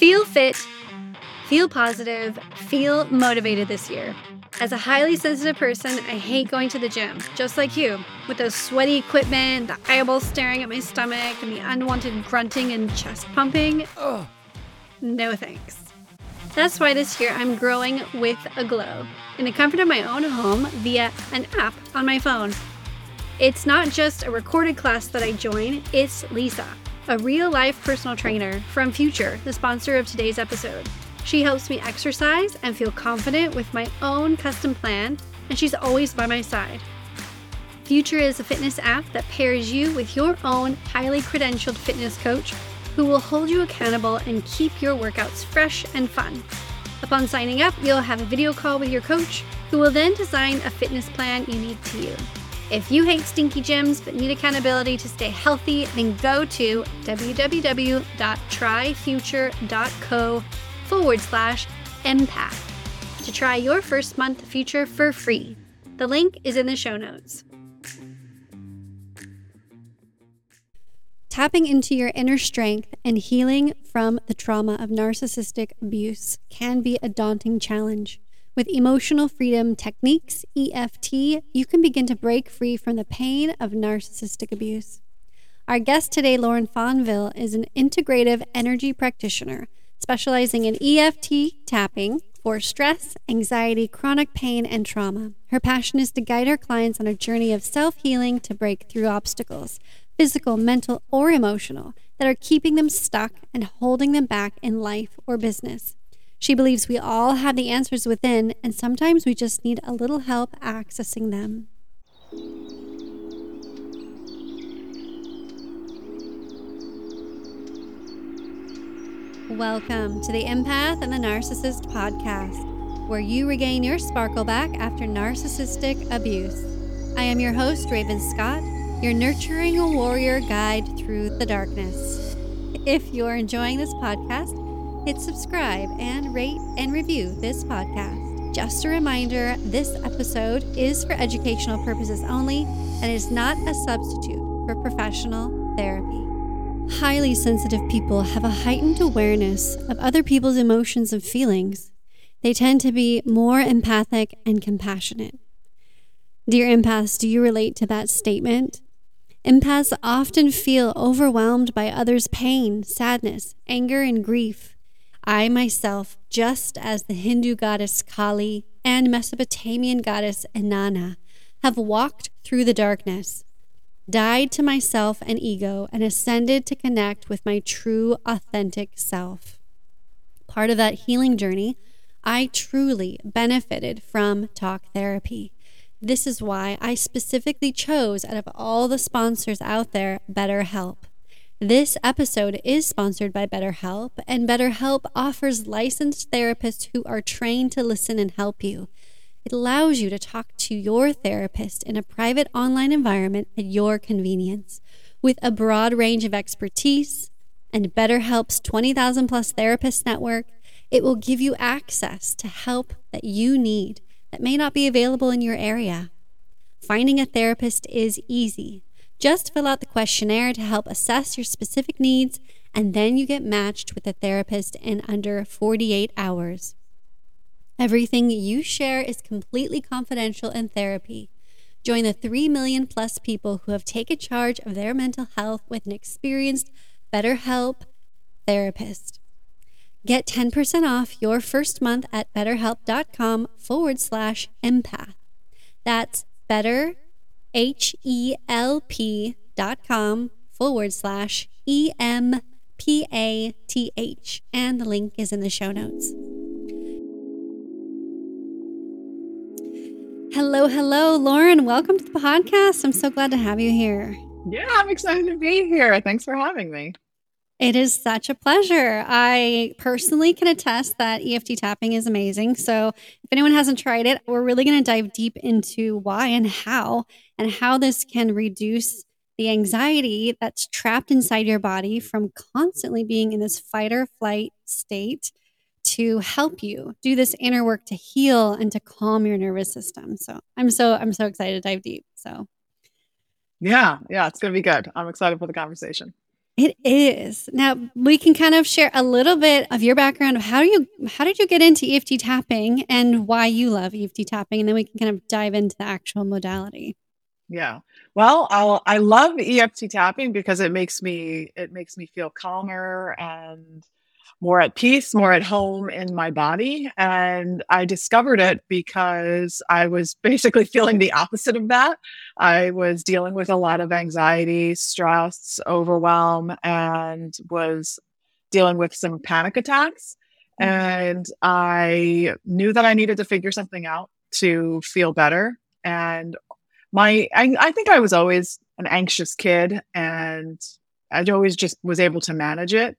Feel fit, feel positive, feel motivated this year. As a highly sensitive person, I hate going to the gym, just like you, with the sweaty equipment, the eyeballs staring at my stomach, and the unwanted grunting and chest pumping. Ugh. No thanks. That's why this year I'm growing with a glow in the comfort of my own home via an app on my phone. It's not just a recorded class that I join, it's Lisa, a real life personal trainer from Future, the sponsor of today's episode. She helps me exercise and feel confident with my own custom plan, and she's always by my side. Future is a fitness app that pairs you with your own highly credentialed fitness coach who will hold you accountable and keep your workouts fresh and fun. Upon signing up, you'll have a video call with your coach who will then design a fitness plan unique to you. If you hate stinky gyms but need accountability to stay healthy, then go to www.tryfuture.co forward slash empath to try your first month future for free. The link is in the show notes. Tapping into your inner strength and healing from the trauma of narcissistic abuse can be a daunting challenge. With emotional freedom techniques, EFT, you can begin to break free from the pain of narcissistic abuse. Our guest today, Lauren Fonville, is an integrative energy practitioner specializing in EFT tapping for stress, anxiety, chronic pain, and trauma. Her passion is to guide her clients on a journey of self healing to break through obstacles, physical, mental, or emotional, that are keeping them stuck and holding them back in life or business. She believes we all have the answers within, and sometimes we just need a little help accessing them. Welcome to the Empath and the Narcissist podcast, where you regain your sparkle back after narcissistic abuse. I am your host, Raven Scott, your nurturing a warrior guide through the darkness. If you're enjoying this podcast, hit subscribe and rate and review this podcast. Just a reminder this episode is for educational purposes only and is not a substitute for professional therapy. Highly sensitive people have a heightened awareness of other people's emotions and feelings. They tend to be more empathic and compassionate. Dear empaths, do you relate to that statement? Empaths often feel overwhelmed by others' pain, sadness, anger, and grief. I myself, just as the Hindu goddess Kali and Mesopotamian goddess Inanna, have walked through the darkness, died to myself and ego, and ascended to connect with my true, authentic self. Part of that healing journey, I truly benefited from talk therapy. This is why I specifically chose, out of all the sponsors out there, BetterHelp. This episode is sponsored by BetterHelp, and BetterHelp offers licensed therapists who are trained to listen and help you. It allows you to talk to your therapist in a private online environment at your convenience. With a broad range of expertise and BetterHelp's 20,000 plus therapist network, it will give you access to help that you need that may not be available in your area. Finding a therapist is easy. Just fill out the questionnaire to help assess your specific needs, and then you get matched with a therapist in under 48 hours. Everything you share is completely confidential in therapy. Join the 3 million plus people who have taken charge of their mental health with an experienced BetterHelp therapist. Get 10% off your first month at betterhelp.com forward slash empath. That's better H-E-L-P dot com forward slash E-M-P-A-T-H. And the link is in the show notes. Hello, hello, Lauren. Welcome to the podcast. I'm so glad to have you here. Yeah, I'm excited to be here. Thanks for having me. It is such a pleasure. I personally can attest that EFT tapping is amazing. So, if anyone hasn't tried it, we're really going to dive deep into why and how, and how this can reduce the anxiety that's trapped inside your body from constantly being in this fight or flight state to help you do this inner work to heal and to calm your nervous system. So, I'm so I'm so excited to dive deep. So, yeah, yeah, it's going to be good. I'm excited for the conversation. It is. Now we can kind of share a little bit of your background of how you how did you get into EFT tapping and why you love EFT tapping and then we can kind of dive into the actual modality. Yeah. Well, I'll, I love EFT tapping because it makes me it makes me feel calmer and more at peace, more at home in my body. And I discovered it because I was basically feeling the opposite of that. I was dealing with a lot of anxiety, stress, overwhelm, and was dealing with some panic attacks. Mm-hmm. And I knew that I needed to figure something out to feel better. And my, I, I think I was always an anxious kid and I always just was able to manage it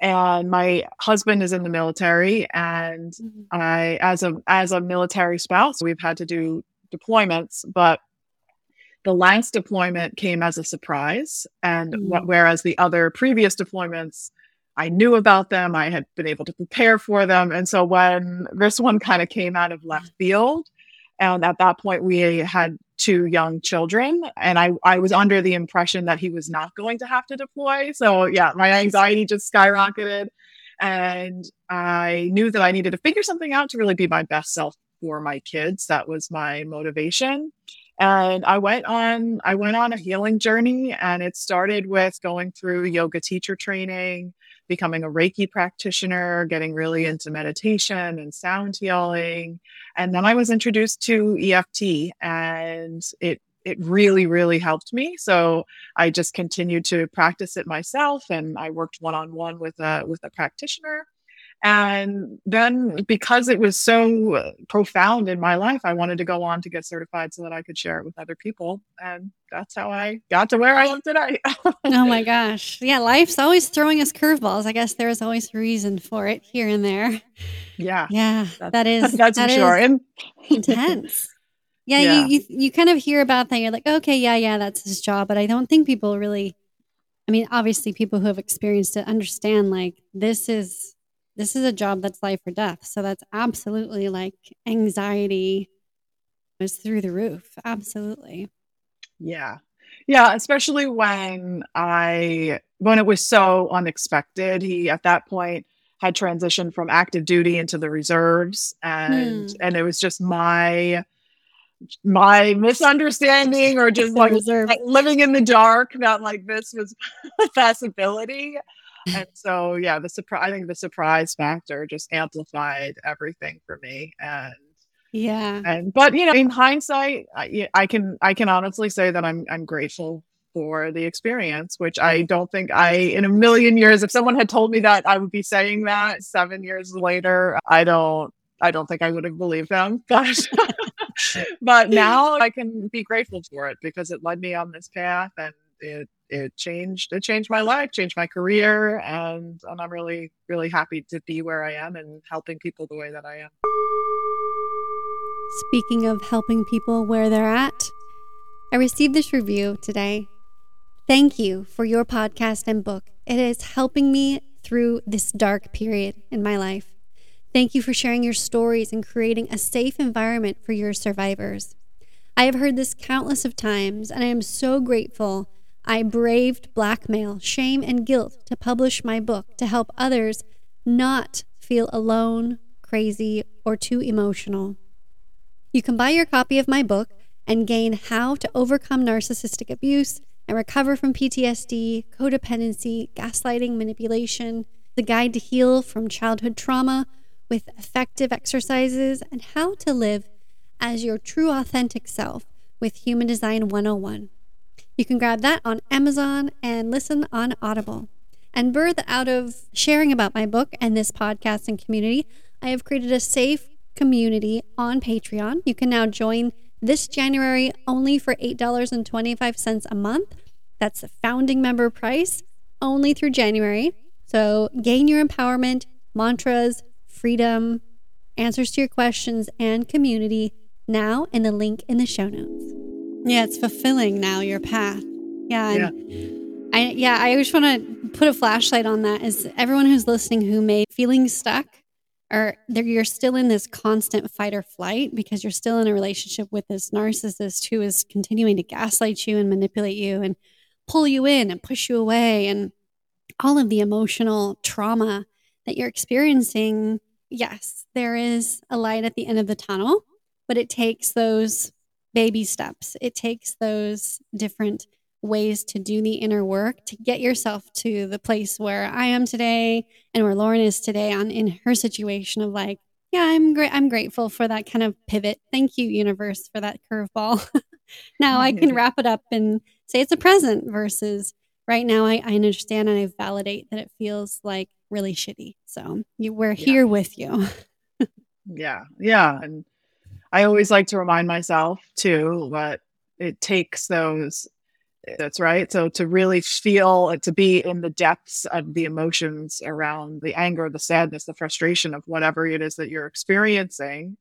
and my husband is in the military and mm-hmm. i as a as a military spouse we've had to do deployments but the last deployment came as a surprise and mm-hmm. whereas the other previous deployments i knew about them i had been able to prepare for them and so when this one kind of came out of left field and at that point we had two young children and I, I was under the impression that he was not going to have to deploy. So yeah my anxiety just skyrocketed and i knew that i needed to figure something out to really be my best self for my kids. That was my motivation. And i went on i went on a healing journey and it started with going through yoga teacher training becoming a Reiki practitioner, getting really into meditation and sound healing. And then I was introduced to EFT and it it really really helped me. So i just continued to practice it myself and i worked one on one with a with a practitioner and then because it was so profound in my life, I wanted to go on to get certified so that I could share it with other people. And that's how I got to where I am today. oh my gosh. Yeah, life's always throwing us curveballs. I guess there's always a reason for it here and there. Yeah. Yeah. That's, that is that's that for sure. And intense. Yeah, yeah. You, you you kind of hear about that. You're like, okay, yeah, yeah, that's his job. But I don't think people really I mean, obviously people who have experienced it understand like this is this is a job that's life or death. So that's absolutely like anxiety was through the roof. Absolutely. Yeah. Yeah, especially when I when it was so unexpected. He at that point had transitioned from active duty into the reserves and hmm. and it was just my my misunderstanding or just like, living in the dark that like this was a possibility and so yeah the surprise i think the surprise factor just amplified everything for me and yeah. and but you know in hindsight I, I can i can honestly say that i'm i'm grateful for the experience which i don't think i in a million years if someone had told me that i would be saying that seven years later i don't i don't think i would have believed them. But but now i can be grateful for it because it led me on this path and it it changed it changed my life changed my career and and i'm really really happy to be where i am and helping people the way that i am. Speaking of helping people where they're at i received this review today. Thank you for your podcast and book. It is helping me through this dark period in my life. Thank you for sharing your stories and creating a safe environment for your survivors. I have heard this countless of times, and I am so grateful I braved blackmail, shame, and guilt to publish my book to help others not feel alone, crazy, or too emotional. You can buy your copy of my book and gain how to overcome narcissistic abuse and recover from PTSD, codependency, gaslighting, manipulation, the guide to heal from childhood trauma with effective exercises, and how to live as your true authentic self with Human Design 101. You can grab that on Amazon and listen on Audible. And birth out of sharing about my book and this podcast and community, I have created a safe community on Patreon. You can now join this January only for $8.25 a month. That's the founding member price only through January. So gain your empowerment, mantras, freedom, answers to your questions, and community now in the link in the show notes. Yeah, it's fulfilling now your path. Yeah. yeah. I yeah, I just want to put a flashlight on that is everyone who's listening who may feeling stuck or you're still in this constant fight or flight because you're still in a relationship with this narcissist who is continuing to gaslight you and manipulate you and pull you in and push you away and all of the emotional trauma that you're experiencing, yes, there is a light at the end of the tunnel, but it takes those baby steps. It takes those different ways to do the inner work to get yourself to the place where I am today and where Lauren is today on in her situation of like, yeah, I'm great. I'm grateful for that kind of pivot. Thank you, universe, for that curveball. now I can mm-hmm. wrap it up and say it's a present versus right now I, I understand and I validate that it feels like really shitty. So you, we're yeah. here with you. yeah. Yeah. And I always like to remind myself too, but it takes those that's right. So to really feel, to be in the depths of the emotions around the anger, the sadness, the frustration of whatever it is that you're experiencing,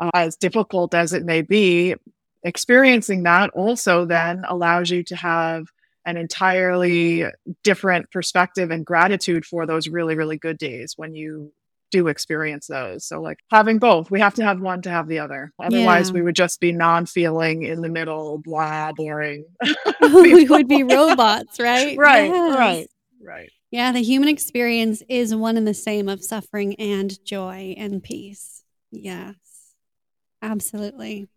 uh, as difficult as it may be, experiencing that also then allows you to have an entirely different perspective and gratitude for those really, really good days when you do experience those. So, like having both, we have to have one to have the other. Otherwise, yeah. we would just be non feeling in the middle, blah, boring. we would be robots, right? right, yes. right, right. Yeah, the human experience is one and the same of suffering and joy and peace. Yes, absolutely.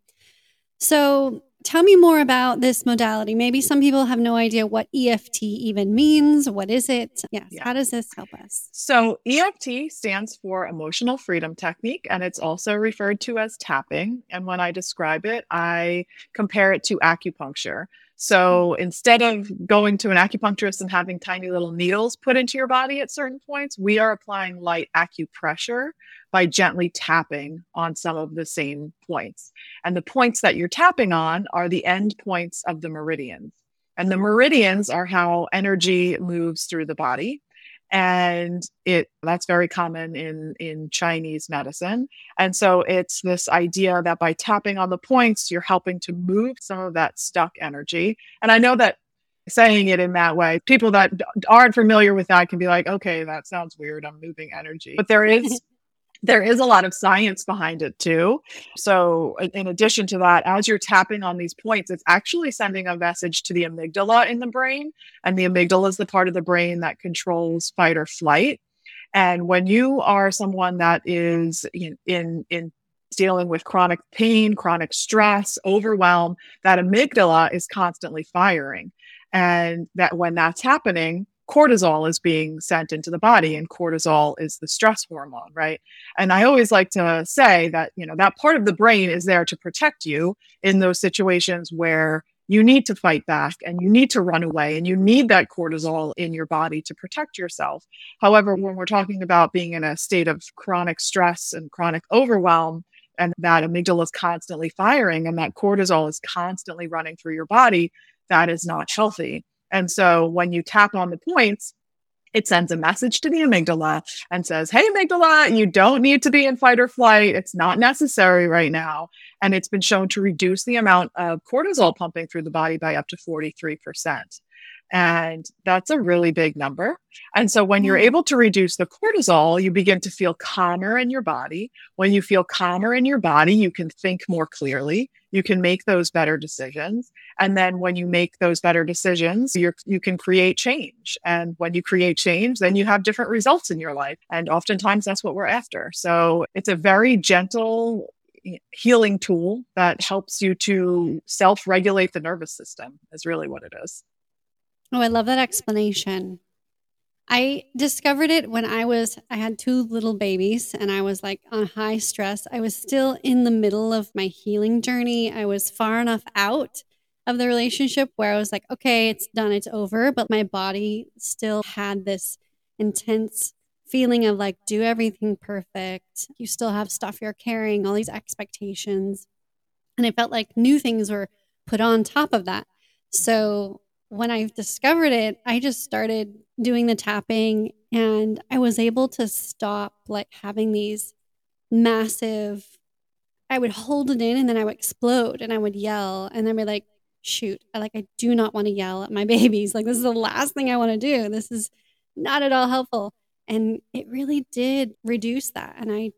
So, tell me more about this modality. Maybe some people have no idea what EFT even means. What is it? Yes. Yeah. How does this help us? So, EFT stands for Emotional Freedom Technique, and it's also referred to as tapping. And when I describe it, I compare it to acupuncture. So instead of going to an acupuncturist and having tiny little needles put into your body at certain points, we are applying light acupressure by gently tapping on some of the same points. And the points that you're tapping on are the end points of the meridians. And the meridians are how energy moves through the body and it that's very common in in chinese medicine. And so it's this idea that by tapping on the points you're helping to move some of that stuck energy. And i know that saying it in that way people that aren't familiar with that can be like okay that sounds weird. I'm moving energy. But there is there is a lot of science behind it too. So, in addition to that, as you're tapping on these points, it's actually sending a message to the amygdala in the brain. And the amygdala is the part of the brain that controls fight or flight. And when you are someone that is in, in, in dealing with chronic pain, chronic stress, overwhelm, that amygdala is constantly firing. And that when that's happening, cortisol is being sent into the body and cortisol is the stress hormone right? And i always like to say that you know that part of the brain is there to protect you in those situations where you need to fight back and you need to run away and you need that cortisol in your body to protect yourself. However when we're talking about being in a state of chronic stress and chronic overwhelm and that amygdala is constantly firing and that cortisol is constantly running through your body that is not healthy and so when you tap on the points, it sends a message to the amygdala and says, Hey, amygdala, you don't need to be in fight or flight. It's not necessary right now. And it's been shown to reduce the amount of cortisol pumping through the body by up to 43%. And that's a really big number. And so when you're mm. able to reduce the cortisol, you begin to feel calmer in your body. When you feel calmer in your body, you can think more clearly. You can make those better decisions. And then when you make those better decisions, you you can create change. And when you create change, then you have different results in your life. And oftentimes that's what we're after. So it's a very gentle healing tool that helps you to self regulate the nervous system, is really what it is. Oh, I love that explanation. I discovered it when I was, I had two little babies and I was like on high stress. I was still in the middle of my healing journey. I was far enough out of the relationship where I was like, okay, it's done, it's over. But my body still had this intense feeling of like, do everything perfect. You still have stuff you're carrying, all these expectations. And I felt like new things were put on top of that. So when I discovered it, I just started doing the tapping and I was able to stop like having these massive I would hold it in and then I would explode and I would yell and then be like, shoot, I like I do not want to yell at my babies. Like this is the last thing I want to do. This is not at all helpful. And it really did reduce that. And I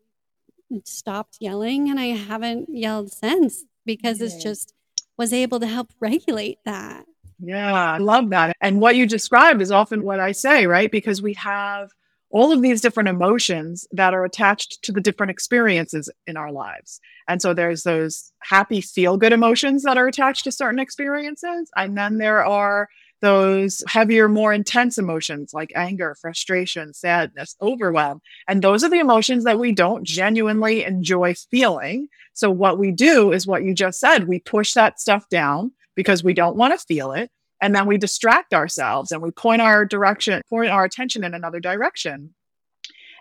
stopped yelling and I haven't yelled since because it's just was able to help regulate that. Yeah, I love that. And what you describe is often what I say, right? Because we have all of these different emotions that are attached to the different experiences in our lives. And so there's those happy, feel good emotions that are attached to certain experiences. And then there are those heavier, more intense emotions like anger, frustration, sadness, overwhelm. And those are the emotions that we don't genuinely enjoy feeling. So what we do is what you just said. We push that stuff down because we don't want to feel it. And then we distract ourselves and we point our direction, point our attention in another direction.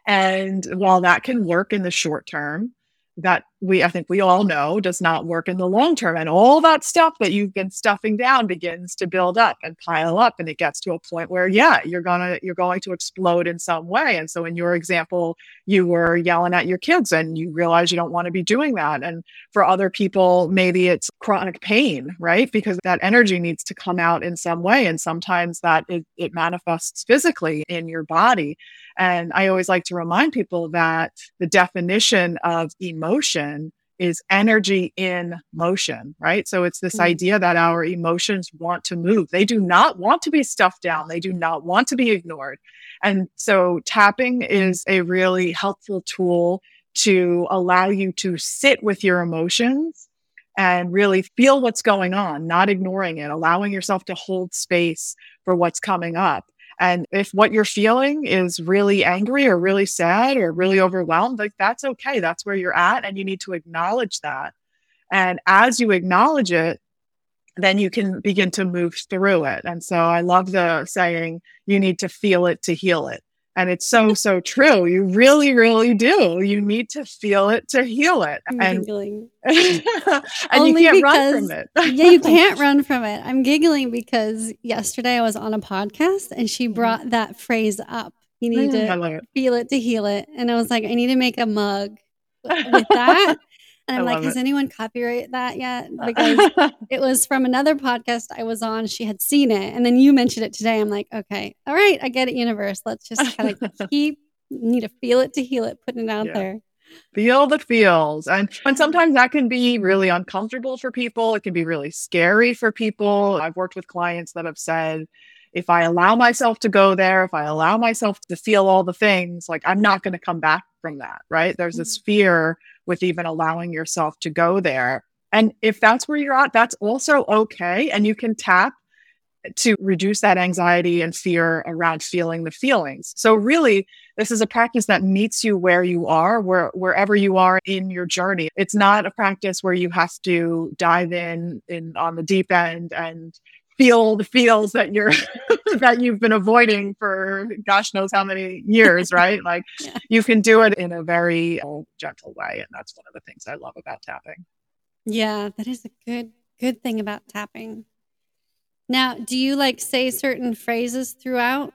And while that can work in the short term, that we I think we all know does not work in the long term and all that stuff that you've been stuffing down begins to build up and pile up and it gets to a point where yeah you're to you're going to explode in some way and so in your example you were yelling at your kids and you realize you don't want to be doing that and for other people maybe it's chronic pain right because that energy needs to come out in some way and sometimes that it, it manifests physically in your body and I always like to remind people that the definition of emotion is energy in motion, right? So it's this mm-hmm. idea that our emotions want to move. They do not want to be stuffed down. They do not want to be ignored. And so tapping is a really helpful tool to allow you to sit with your emotions and really feel what's going on, not ignoring it, allowing yourself to hold space for what's coming up. And if what you're feeling is really angry or really sad or really overwhelmed, like that's okay. That's where you're at. And you need to acknowledge that. And as you acknowledge it, then you can begin to move through it. And so I love the saying, you need to feel it to heal it. And it's so, so true. You really, really do. You need to feel it to heal it. I'm and, giggling. and you can't because, run from it. yeah, you can't run from it. I'm giggling because yesterday I was on a podcast and she mm-hmm. brought that phrase up. You need to feel it to heal it. And I was like, I need to make a mug with that. And I'm like, has anyone copyright that yet? Uh, because it was from another podcast I was on. She had seen it. And then you mentioned it today. I'm like, okay, all right, I get it, universe. Let's just kind of keep, need to feel it to heal it, putting it out yeah. there. Feel the feels. And, and sometimes that can be really uncomfortable for people. It can be really scary for people. I've worked with clients that have said, if I allow myself to go there, if I allow myself to feel all the things, like I'm not going to come back from that, right? There's this mm-hmm. fear with even allowing yourself to go there. And if that's where you're at, that's also okay. And you can tap to reduce that anxiety and fear around feeling the feelings. So really, this is a practice that meets you where you are, where wherever you are in your journey. It's not a practice where you have to dive in in on the deep end and feel the feels that you're that you've been avoiding for gosh knows how many years right? Like yeah. you can do it in a very oh, gentle way and that's one of the things i love about tapping. Yeah that is a good good thing about tapping. Now do you like say certain phrases throughout?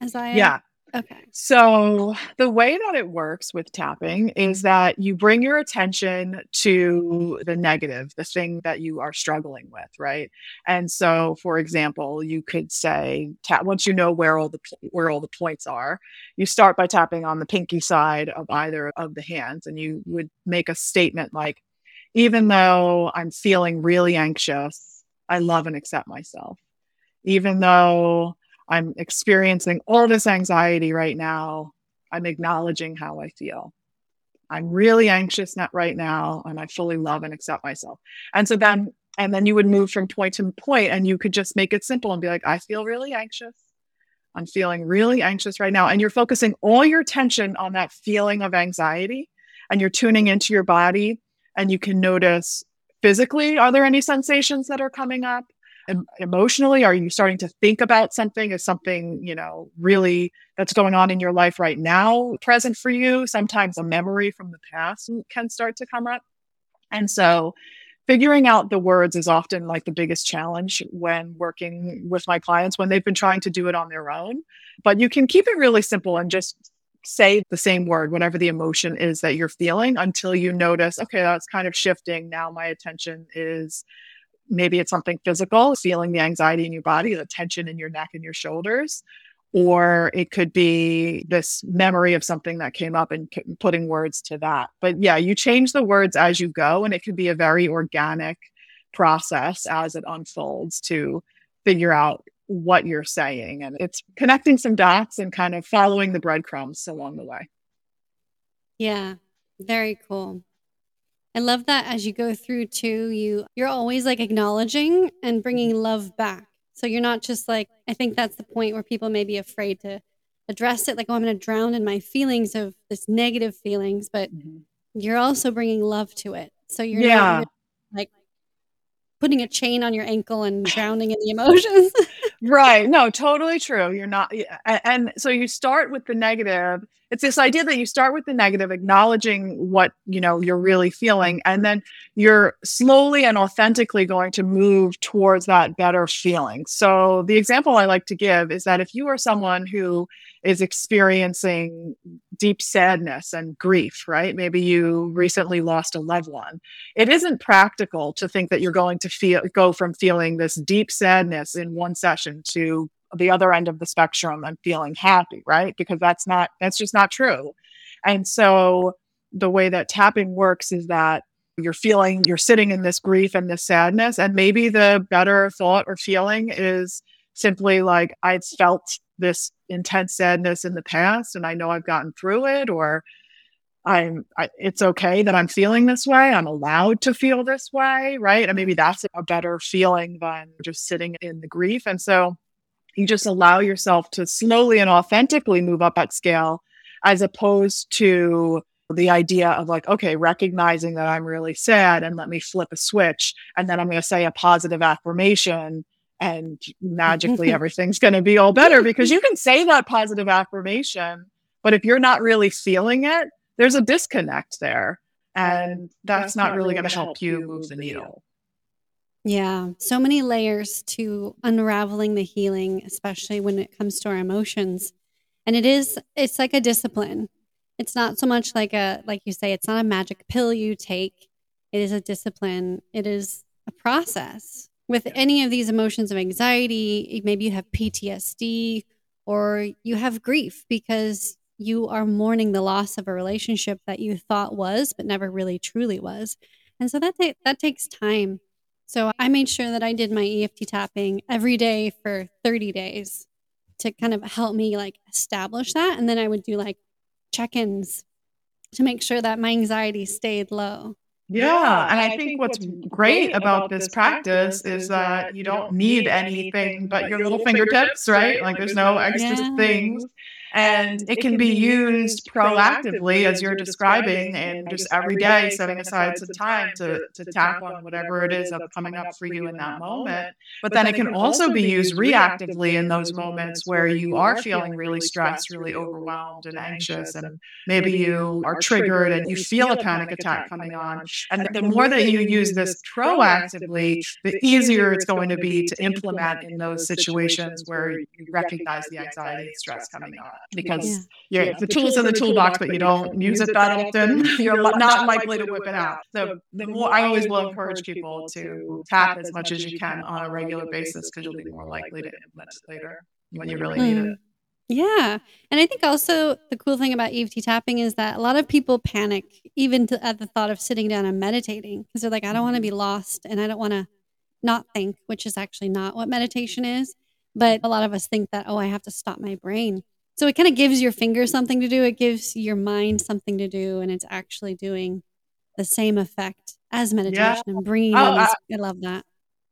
As i yeah Okay. So, the way that it works with tapping is that you bring your attention to the negative, the thing that you are struggling with, right? And so, for example, you could say tap once you know where all the where all the points are, you start by tapping on the pinky side of either of the hands and you would make a statement like even though I'm feeling really anxious, I love and accept myself. Even though I'm experiencing all this anxiety right now. I'm acknowledging how I feel. I'm really anxious not right now, and I fully love and accept myself. And so then, and then you would move from point to point, and you could just make it simple and be like, I feel really anxious. I'm feeling really anxious right now. And you're focusing all your attention on that feeling of anxiety, and you're tuning into your body, and you can notice physically, are there any sensations that are coming up? Emotionally? Are you starting to think about something? Is something, you know, really that's going on in your life right now present for you? Sometimes a memory from the past can start to come up. And so figuring out the words is often like the biggest challenge when working with my clients when they've been trying to do it on their own. But you can keep it really simple and just say the same word, whatever the emotion is that you're feeling, until you notice, okay, that's kind of shifting. Now my attention is maybe it's something physical, feeling the anxiety in your body, the tension in your neck and your shoulders. Or it could be this memory of something that came up and putting words to that. But yeah, you change the words as you go, and it can be a very organic process as it unfolds to figure out what you're saying. And it's connecting some dots and kind of following the breadcrumbs along the way. Yeah, very cool. I love that as you go through too, you you're always like acknowledging and bringing love back. So you're not just like I think that's the point where people may be afraid to address it like oh I'm going to drown in my feelings of this negative feelings, but mm-hmm. you're also bringing love to it. So you're yeah. not like putting a chain on your ankle and drowning in the emotions. right. No, totally true. You're not. And so you start with the negative. It's this idea that you start with the negative, acknowledging what, you know, you're really feeling. And then you're slowly and authentically going to move towards that better feeling. So the example I like to give is that if you are someone who is experiencing deep sadness and grief, right? Maybe you recently lost a loved one. It isn't practical to think that you're going to feel go from feeling this deep sadness in one session to the other end of the spectrum and feeling happy, right? Because that's not that's just not true. And so the way that tapping works is that you're feeling you're sitting in this grief and this sadness and maybe the better thought or feeling is simply like I felt this intense sadness in the past and I know I've gotten through it or I'm I, it's okay that I'm feeling this way. I'm allowed to feel this way, right? And maybe that's a better feeling than just sitting in the grief. And so you just allow yourself to slowly and authentically move up at scale as opposed to the idea of like okay recognizing that i'm really sad and let me flip a switch and then i'm going to say a positive affirmation and magically everything's going to be all better because you can say that positive affirmation but if you're not really feeling it there's a disconnect there. And that's, that's not, not, really going to help you move the needle. Yeah so many layers to unraveling the healing especially when it comes to our emotions. And it is it's like a discipline. It's not so much like a like you say it's not a magic pill you take. It is a discipline. It is a process with any of these emotions of anxiety, maybe you have PTSD or you have grief because you are mourning the loss of a relationship that you thought was but never really truly was. And so that that takes time. So I made sure that I did my EFT tapping every day for 30 days to kind of help me like establish that and then I would do like check-ins to make sure that my anxiety stayed low. Yeah, and I think what's great about this practice is that you don't need anything but your little fingertips, right? Like there's no extra yeah. things and it can be used proactively as you're describing and just every day setting aside some time to, to tap on whatever it is that's coming up for you in that moment. but then it can also be used reactively in those moments where you are feeling really stressed really overwhelmed and anxious and maybe you are triggered and you feel a panic attack coming on. and the more that you use this proactively the easier it's going to be to implement in those situations where you recognize the anxiety and stress coming on because yeah. yeah the tools in the toolbox, but you don't use it that often, you're not likely to whip it out. So the more I always will encourage people to tap as much as you can on a regular basis because you'll be more likely to implement it later when you really need it. Yeah. And I think also the cool thing about EFT tapping is that a lot of people panic even to, at the thought of sitting down and meditating because they're like, I don't want to be mm-hmm. lost and I don't want to not think, which is actually not what meditation is. But a lot of us think that, oh, I have to stop my brain. So it kind of gives your finger something to do. It gives your mind something to do, and it's actually doing the same effect as meditation yeah. and bringing. Oh, I, I love that.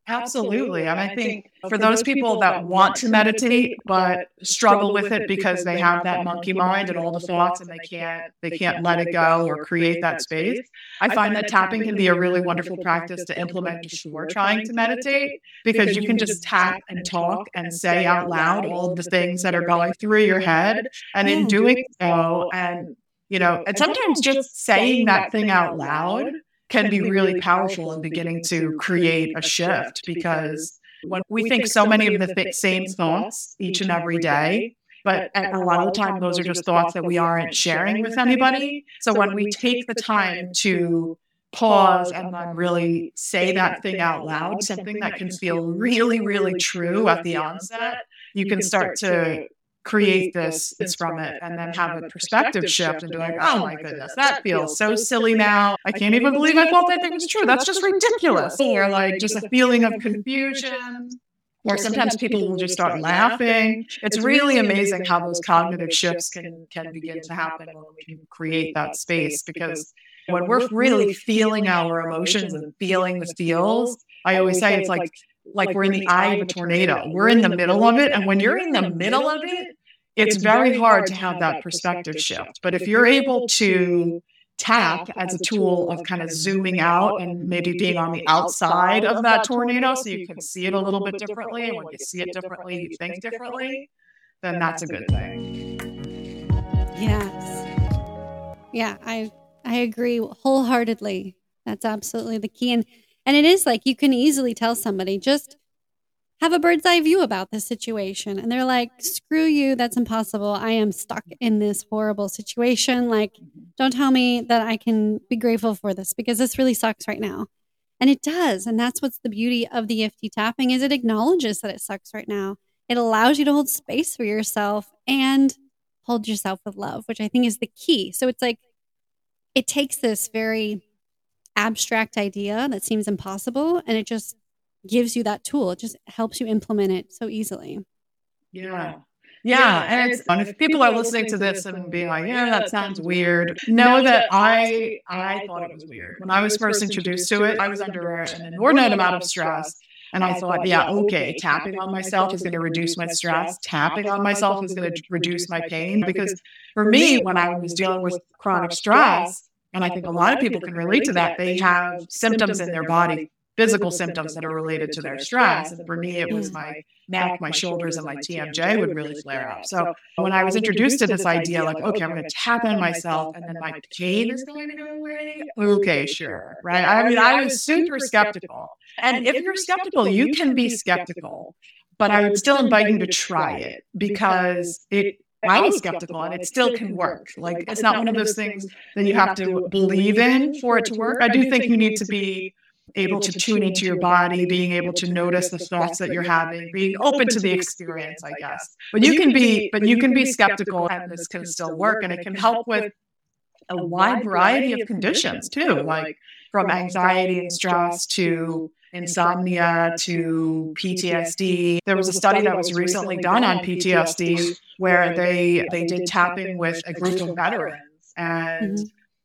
Absolutely. And I think for those people that want to meditate but struggle with it because they have that monkey mind and all the thoughts and they can't they can't let it go or create that space, I find that tapping can be a really wonderful practice to implement before trying to meditate because you can just tap and talk and say out loud all the things that are going through your head and in doing so and you know, and sometimes just saying that thing out loud can be really powerful in beginning to create a shift because when we think so many of the same thoughts each and every day, but a lot of the time those are just thoughts that we aren't sharing with anybody. So when we take the time to pause and then really say that thing out loud, something that can feel really, really true at the onset, you can start to create this, this from it and then have a perspective shift and be like, oh, oh my goodness, that feels so silly now. I can't even believe I thought that thing was true. That's just ridiculous. Or like just a feeling of confusion. or sometimes people will just start laughing. It's really amazing how those cognitive shifts can can begin to happen when we can create that space because when we're really feeling our emotions and feeling the feels, I always say it's like like we're in the eye of a tornado. We're in the middle of it. And when you're in the middle of it, it's very hard to have that perspective shift. But if you're able to tap as a tool of kind of zooming out and maybe being on the outside of that tornado so you can see it a little bit differently. And when you see it differently, you think differently, then that's a good thing. Yes. Yeah, I I agree wholeheartedly. That's absolutely the key. And and it is like you can easily tell somebody just have a bird's eye view about the situation. And they're like, screw you, that's impossible. I am stuck in this horrible situation. Like, don't tell me that I can be grateful for this because this really sucks right now. And it does. And that's what's the beauty of the EFT tapping is it acknowledges that it sucks right now. It allows you to hold space for yourself and hold yourself with love, which I think is the key. So it's like it takes this very abstract idea that seems impossible and it just gives you that tool. It just helps you implement it so easily. Yeah. Yeah, and it's and if people are listening to this and being like, "Yeah, that sounds weird," know that I I thought it was weird when I was first introduced to it. I was under an inordinate amount of stress, and I thought, "Yeah, okay, tapping on myself is going to reduce my stress. Tapping on myself is going to reduce my pain." Because for me, when I was dealing with chronic stress, and I think a lot of people can relate to that, they have symptoms in their body physical symptoms that are related to their stress. And for me, it was my neck, my shoulders, and my TMJ would really flare up. So when I oh, was introduced to this idea, like, okay, I'm going to tap in myself and then my pain is going to go away. Okay, sure. Right. I mean, I was super skeptical. And if you're skeptical, you can be skeptical. But I would still invite you to try it because it I was skeptical and it still can work. Like it's not one of those things that you have to believe in for it to work. I do think you need to be able to tune into your body, being able to notice the thoughts that you're having, being open to the experience, I guess. But you can be, but you can be skeptical and this can still work and it can help with a wide variety of conditions too, like from anxiety and stress to insomnia to PTSD. There was a study that was recently done on PTSD where they they did tapping with a group of veterans and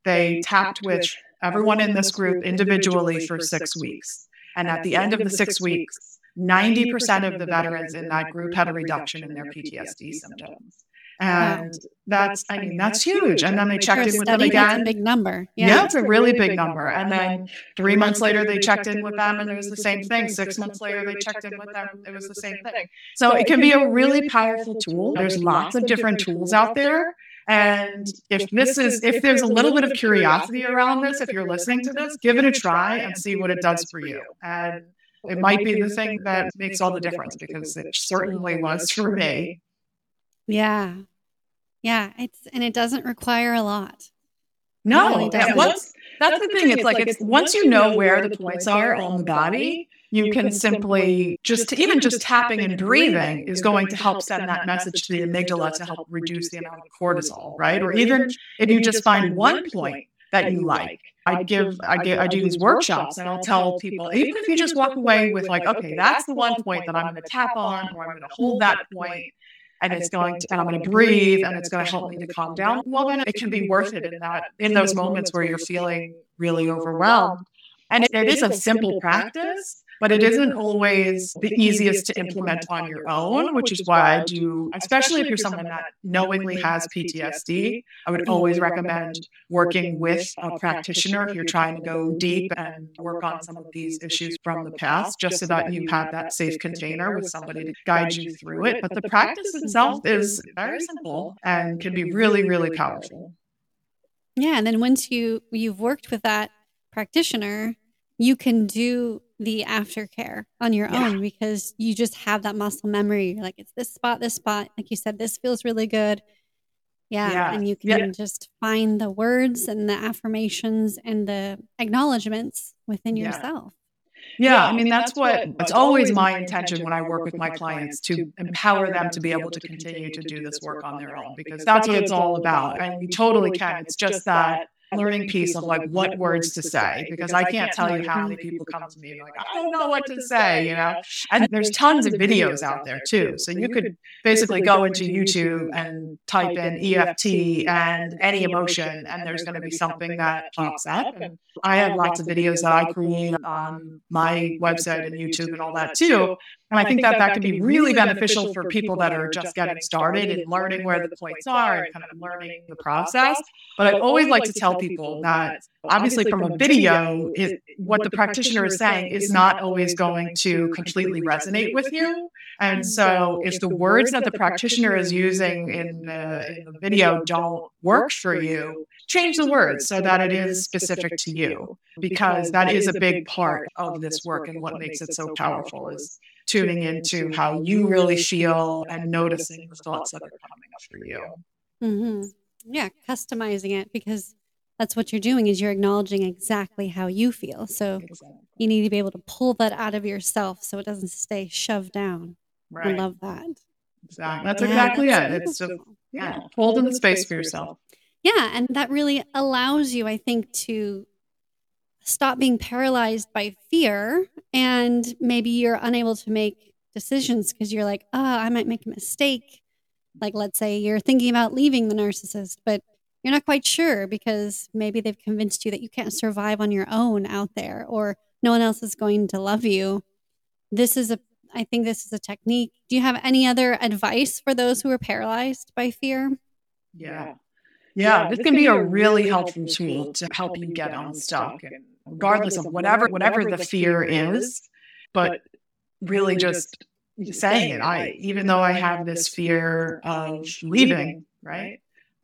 they tapped with everyone in this group individually for six weeks. And at the end of the six weeks, 90% of the veterans in that group had a reduction in their PTSD symptoms. Um, and that's, I mean, that's huge. And then they checked in with them again. big number. Yeah. yeah, it's a really big number. And then three months later, they checked in with them and it was the same thing. Six months later, they checked in with them. It was the same thing. So it can be a really powerful tool. There's lots of different tools out there. And if this is, if there's a little bit of curiosity around this, if you're listening to this, give it a try and see what it does for you. And it might be the thing that makes all the difference because it certainly was for me. Yeah. Yeah. It's, and it doesn't require a lot. No. Really once, that's the thing. It's like, it's once you know where the points are on the body, you can simply just even just tapping and breathing is going to help send that message to the amygdala to help reduce the amount of cortisol, right? Or even if you just find one point that you like. I give, I give, I do these workshops, and I'll tell people, even if you just walk away with like, okay, that's the one point that I'm going to tap on, or I'm going to hold that point, and it's going to, and I'm going to breathe, and it's going to help me to calm down. Well, then it can be worth it in that, in those moments where you're feeling really overwhelmed. And it is a simple practice, but it isn't always the easiest to implement on your own, which is why I do, especially if you're someone that knowingly has PTSD, I would always recommend working with a practitioner if you're trying to go deep and work on some of these issues from the past, just so that you have that safe container with somebody to guide you through it. But the practice itself is very simple and can be really, really powerful. Yeah, and then once you you've worked with that practitioner, you can do the aftercare on your yeah. own because you just have that muscle memory. You're like, it's this spot, this spot. Like you said, this feels really good. Yeah. yeah. And you can yeah. just find the words and the affirmations and the acknowledgments within yourself. Yeah, I mean, that's what it's always my intention when I work with my clients to empower them to be able to continue to do this work on their own because that's what it's all about. And you totally can. It's just that learning piece of like what words to say because I can't tell you how many people come to me and like, I don't know what to say, you know? And there's tons of videos out there too. So you could basically go into YouTube and type in EFT and any emotion, and there's going to be something that pops up. And I have lots of videos that I create on my website and YouTube and all that too. And I think that that can be really beneficial for people that are just getting started and learning where the points are and kind of learning the process. But I always like to tell people that obviously from a video, it, what the practitioner is saying is not always going to completely resonate with you. And so if the words that the practitioner is using in the, in the video don't work for you, change the words so that it is specific to you, because that is a big part of this work and what makes it so powerful is tuning into how you really feel and noticing the thoughts that are coming up for you. Mm-hmm. Yeah, customizing it because that's what you're doing is you're acknowledging exactly how you feel. So exactly. you need to be able to pull that out of yourself so it doesn't stay shoved down. Right. I love that. Exactly. That's yeah, exactly that's it. It's just yeah, holding the space for yourself. Yeah, and that really allows you, I think, to stop being paralyzed by fear and maybe you're unable to make decisions because you're like, oh, I might make a mistake. Like, let's say you're thinking about leaving the narcissist, but you're not quite sure because maybe they've convinced you that you can't survive on your own out there or no one else is going to love you. This is a, I think this is a technique. Do you have any other advice for those who are paralyzed by fear? Yeah. Yeah, this can be a really helpful tool to help you get unstuck, regardless of whatever whatever the fear is. But really, just saying it. I even though I have this fear of leaving, right?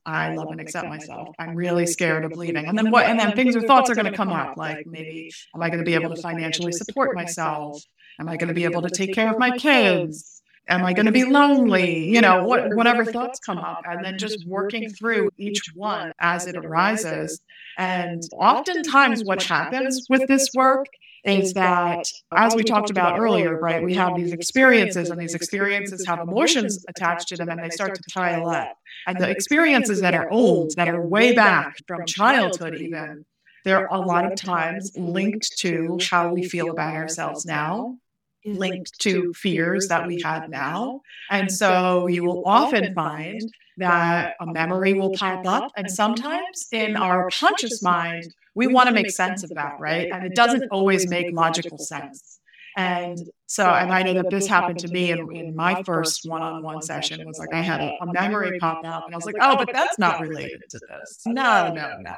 I love and accept myself. I'm really scared of leaving. And then what? And then things or thoughts are going to come up, like maybe, am I going to be able to financially support myself? Am I going to be able to take care of my kids? Am I going to be lonely? You know, what, whatever thoughts come up, and then just working through each one as it arises. And oftentimes, what happens with this work is that, as we talked about earlier, right, we have these experiences, and these experiences have emotions attached to them, and they start to pile up. And the experiences that are old, that are way back from childhood, even, they're a lot of times linked to how we feel about ourselves now linked to fears that we have now. And so you will often find that a memory will pop up. And sometimes in our conscious mind, we want to make sense of that, right? And it doesn't always make logical sense. And so, and I know that this happened to me in, in my first one on one session was like I had a, a, memory pop up and I was like, oh, but that's not related to this. No, no, no.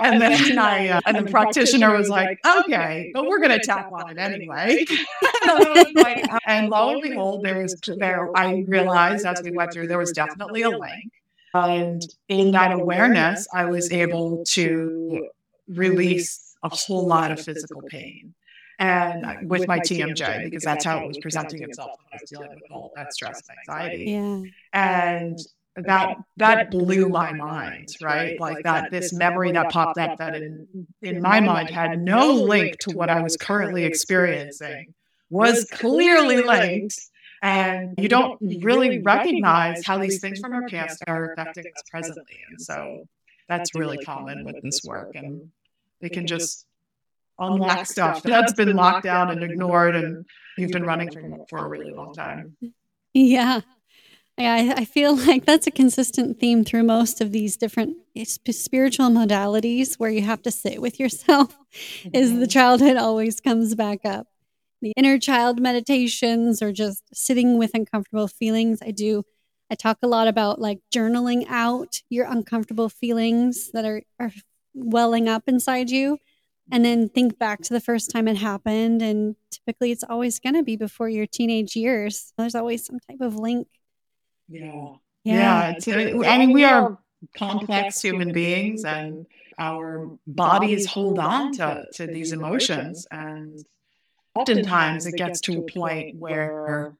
And then I, uh, and the practitioner was like, okay, but we're going to tap on it anyway. and lo and behold, there was, there, I realized as we went through, there was definitely a link. And in that awareness, I was able to release a whole lot of physical pain and with my TMJ because that's how it was presenting itself when I was dealing with all that stress and anxiety. Yeah. And that that blew my mind, right? Like that this memory that popped up that in in my mind had no link to what I was currently experiencing was clearly linked. And you don't really recognize how these things from our past are affecting us presently. And so that's really common with this work. And they can just unlock stuff that's been locked down and ignored and you've been running from it for a really long time. Yeah. Yeah, I, feel like that's a consistent theme through most of these different spiritual modalities where you have to sit with yourself mm-hmm. is the mm-hmm. childhood always comes back up. The inner child meditations or just sitting with uncomfortable feelings. I do I talk a lot about like journaling out your uncomfortable feelings that are, are welling up inside you and then think back to the first time it happened. And typically, it's always going to be before your teenage years. There's always some type of link. Yeah. Yeah. yeah I mean, we are complex human beings, and our bodies hold on to, to these emotions. And oftentimes, it gets to a point where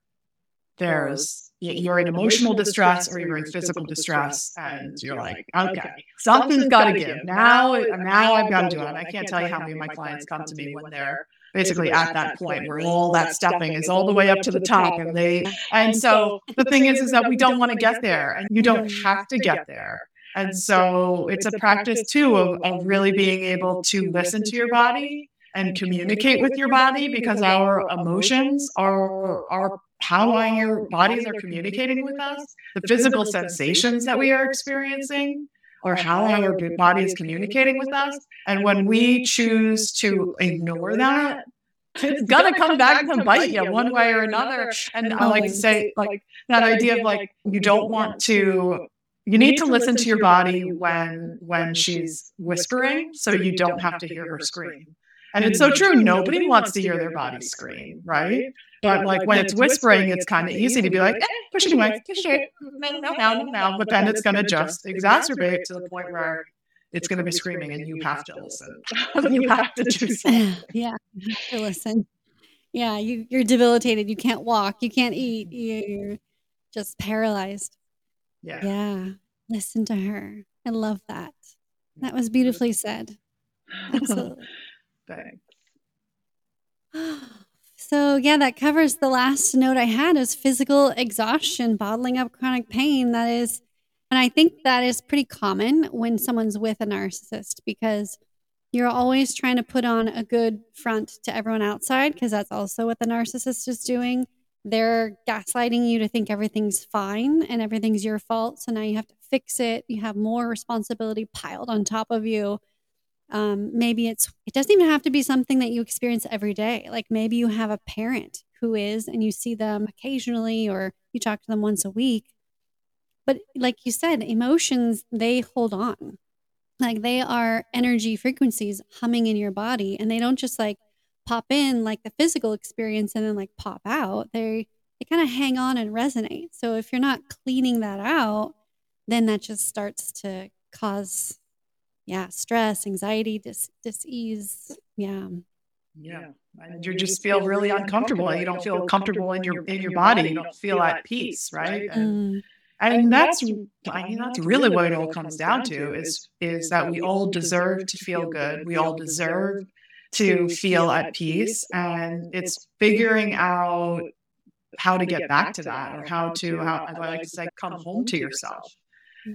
there's you're in emotional distress or you're in physical distress and you're like okay something's got to give. now now uh, i've got to do it. i can't tell you how many of my clients come to me when they're basically at that point where all that stuffing is all the way up to the top and they and so the thing is is that we don't want to get there and you don't have to get there And so it's a practice too of, of really being able to listen to your body and communicate with your body because our emotions are are how our bodies are communicating with us, the physical sensations that we are experiencing or how our body is communicating with us. And when we choose to ignore that, it's gonna come back to bite you one way or another. And I like to say, like that idea of like you don't want to you need to listen to your body when when she's whispering so you don't have to hear her scream and it's so true nobody wants to hear their body scream right? but like when it's whispering it's kind of easy to be like eh, eh, push it away push it mm, no no no no but then it's going to just exacerbate to the point where it's going to be screaming and you have to listen. you have to do something. yeah you have to listen. Yeah you, you're debilitated you can't walk you can't eat mm-hmm. you're just paralyzed. Yeah. Yeah. Listen to her. I love that. That was beautifully said. Absolutely. Thanks. So yeah, that covers the last note I had is physical exhaustion, bottling up chronic pain. That is, and I think that is pretty common when someone's with a narcissist because you're always trying to put on a good front to everyone outside because that's also what the narcissist is doing they're gaslighting you to think everything's fine and everything's your fault. So now you have to fix it. You have more responsibility piled on top of you. Um, maybe it's, it doesn't even have to be something that you experience every day. Like maybe you have a parent who is, and you see them occasionally or you talk to them once a week. But like you said, emotions, they hold on. Like they are energy frequencies humming in your body and they don't just like pop in like the physical experience and then like pop out they they kind of hang on and resonate so if you're not cleaning that out then that just starts to cause yeah stress anxiety dis dis-ease. Yeah. Yeah. And you just feel really uncomfortable. you don't feel comfortable in your in your body. you don't feel at peace right? and, mm. and that's i mean that's really what it all comes down to is is that we all deserve to feel good. we all deserve to feel at peace. And it's figuring out how to get back to that or how to, how I like to say, come home to yourself.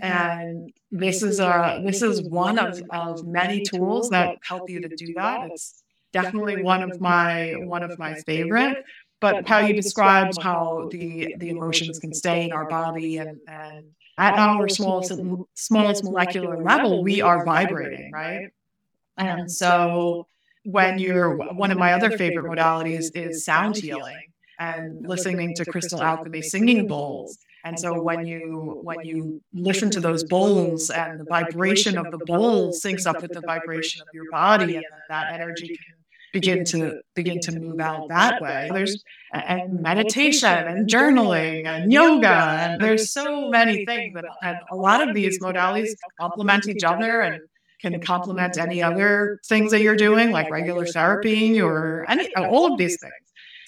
And this is a this is one of, of many tools that help you to do that. It's definitely one of my one of my favorite. But how you describe how the the emotions can stay in our body and, and at our smallest smallest molecular level, we are vibrating, right? And so when you're one of my other favorite modalities is sound healing and listening to crystal alchemy singing bowls and so when you when you listen to those bowls and the vibration of the bowl syncs up with the vibration of your body and that energy can begin to begin to move out that way. there's and meditation and journaling and yoga and there's so many things that and a lot of these modalities complement each other and can complement any other things that you're doing, like regular therapy or any uh, all of these things.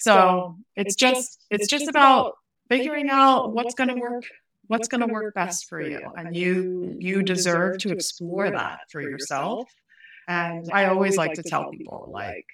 So it's just it's just about figuring out what's going to work what's going to work best for you. and you you deserve to explore that for yourself. and i always like to tell people like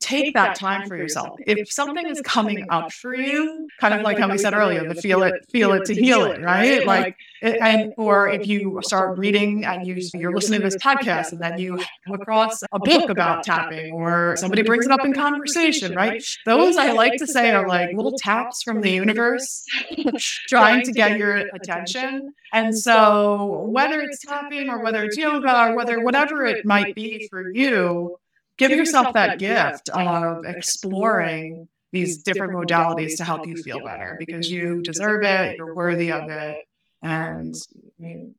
take that time for yourself. If something is coming up for you, kind of like how we said earlier, to feel it, feel it to heal it, right? Like, and or if you start reading and you you're listening to this podcast and then you come across a book about tapping or somebody brings it up in conversation, right? Those I like to say are like little taps from the universe trying to get your attention. And so whether it's tapping or whether it's yoga or whether whatever it might be for you, give, yourself that gift of exploring these different modalities to help you feel better because you deserve it, you're worthy of it, and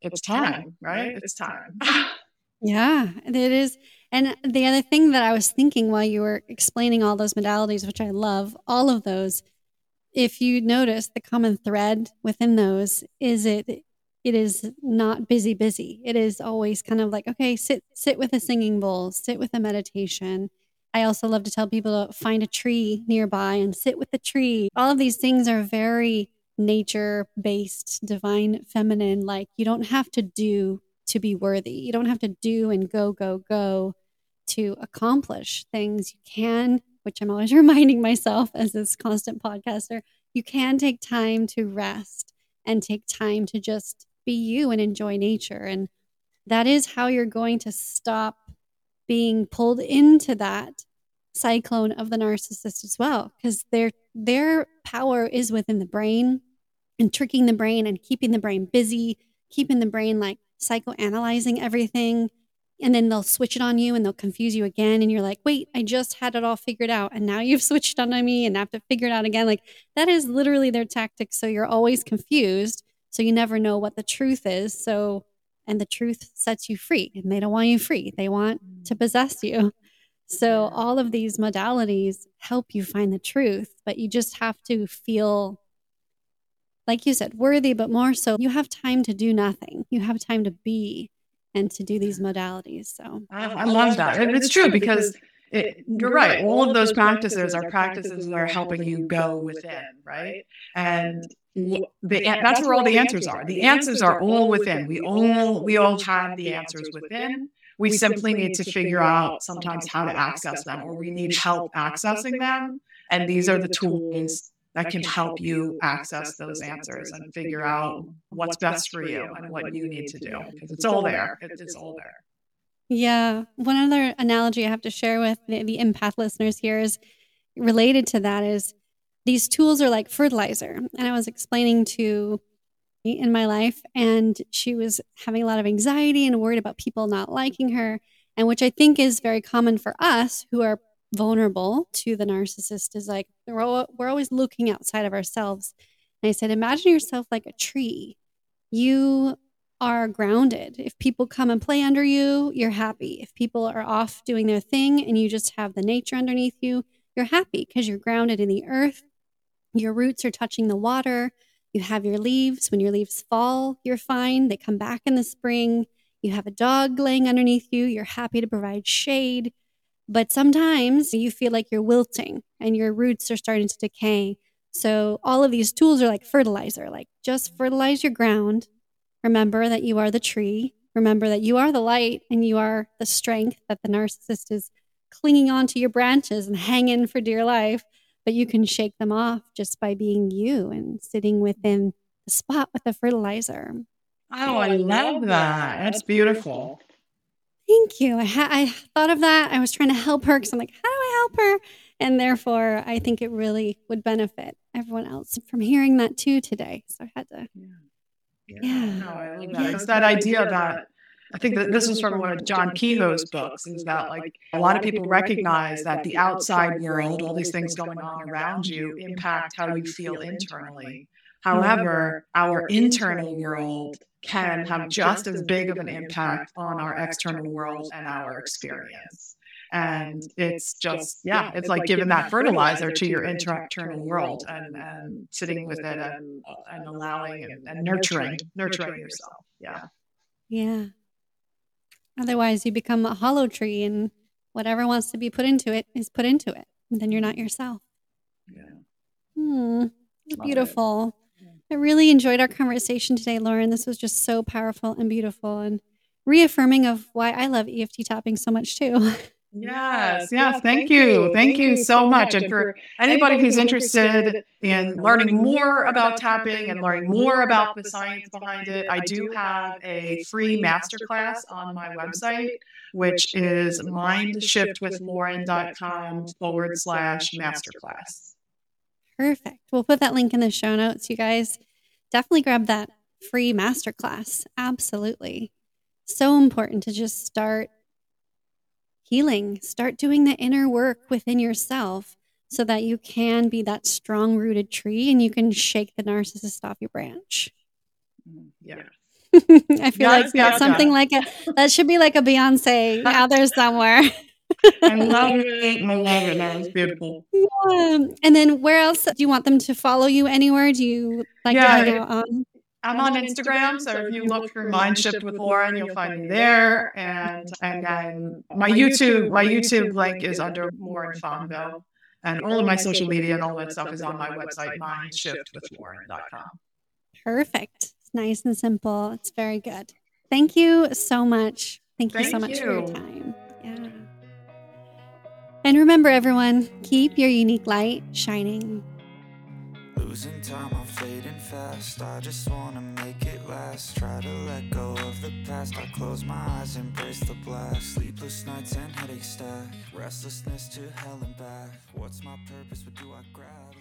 it's time, right? It's time. Yeah, it is. And the other thing that I was thinking while you were explaining all those modalities, which I love, all of those, if you notice the common thread within those is it it is not busy busy. It is always kind of like okay sit sit with a singing bowl sit with a meditation. I also love to tell people to find a tree nearby and sit with the tree. All of these things are very nature based divine feminine like you don't have to do to be worthy. You don't have to do and go go go to accomplish things. You can which i'm always reminding myself as this constant podcaster you can take time to rest and take time to just be you and enjoy nature. And that is how you're going to stop being pulled into that cyclone of the narcissist as well because their their power is within the brain and tricking the brain and keeping the brain busy keeping the brain like psychoanalyzing everything. And then they'll switch it on you and they'll confuse you again. And you're like wait i just had it all figured out and now you've switched on me and I have to figure it out again. Like that is literally their tactic so you're always confused so you never know what the truth is. So and the truth sets you free and they don't want you free. They want to mm. possess you. So all of these modalities help you find the truth but you just have to feel like you said worthy but more so you have time to do nothing. You have time to be and to do these modalities. So I, I love that. And it's true because it, you're right. All of those practices are practices that are helping you go within, right? And the, that's where all the answers are. The answers are all within. We all we all have the answers within. We simply need to figure out sometimes how to access them, or we need help accessing them. And these are the tools that can help you access those answers and figure out what's best for you and what you need to do because it's all there. It's all there. Yeah. One other analogy I have to share with the, the empath listeners here is related to that is these tools are like fertilizer. And I was explaining to me in my life and she was having a lot of anxiety and worried about people not liking her and which I think is very common for us who are vulnerable to the narcissist is like we're, we're always looking outside of ourselves. And I said, imagine yourself like a tree. You are grounded. If people come and play under you, you're happy. If people are off doing their thing and you just have the nature underneath you, you're happy because you're grounded in the earth. Your roots are touching the water. You have your leaves. When your leaves fall, you're fine. They come back in the spring. You have a dog laying underneath you. You're happy to provide shade. But sometimes you feel like you're wilting and your roots are starting to decay. So all of these tools are like fertilizer, like just fertilize your ground. Remember that you are the tree. Remember that you are the light and you are the strength that the narcissist is clinging onto your branches and hanging for dear life. But you can shake them off just by being you and sitting within the spot with the fertilizer. Oh, I love that. Oh, That's beautiful. Thank you. I, ha- I thought of that. I was trying to help her because I'm like, how do I help her? And therefore, I think it really would benefit everyone else from hearing that too today. So I had to. Yeah. Yeah. yeah. No, I love that. It's that idea that I think that this is from one of John Kehoe's books, is that like a lot of people recognize that the outside world, all these things going on around you, impact how you feel internally. However, our internal world can have just as big of an impact on our external world and our experience. And it's just, yeah, it's like giving that fertilizer to your internal world and, and sitting with it and, and allowing and, and nurturing, nurturing yourself. Yeah. Yeah. Otherwise, you become a hollow tree and whatever wants to be put into it is put into it. And then you're not yourself. Yeah. Hmm. It's beautiful. I really enjoyed our conversation today, Lauren. This was just so powerful and beautiful and reaffirming of why I love EFT tapping so much too. Yes, yes, thank you. Thank you so much. And for anybody who's interested in learning more about tapping and learning more about the science behind it, I do have a free masterclass on my website, which is mindshiftwithlauren.com forward slash masterclass. Perfect. We'll put that link in the show notes, you guys. Definitely grab that free masterclass. Absolutely. So important to just start healing, start doing the inner work within yourself so that you can be that strong rooted tree and you can shake the narcissist off your branch. Yeah. I feel like that's something like a that should be like a Beyonce out there somewhere. I love it. I love it. That was beautiful. Yeah. And then where else do you want them to follow you anywhere? Do you like yeah, to out on? I'm on Instagram, so if you look for Mind Shift with Lauren, you'll find me there. And and then my YouTube, my YouTube link is under Lauren Fonville. And all of my social media and all that stuff is on my website, mindshiftwithlauren.com. Perfect. It's nice and simple. It's very good. Thank you so much. Thank you Thank so much you. for your time. Yeah. And remember, everyone, keep your unique light shining. Losing time, I'm fading fast. I just wanna make it last. Try to let go of the past. I close my eyes, embrace the blast. Sleepless nights and headaches stack. Restlessness to hell and back. What's my purpose? What do I grab?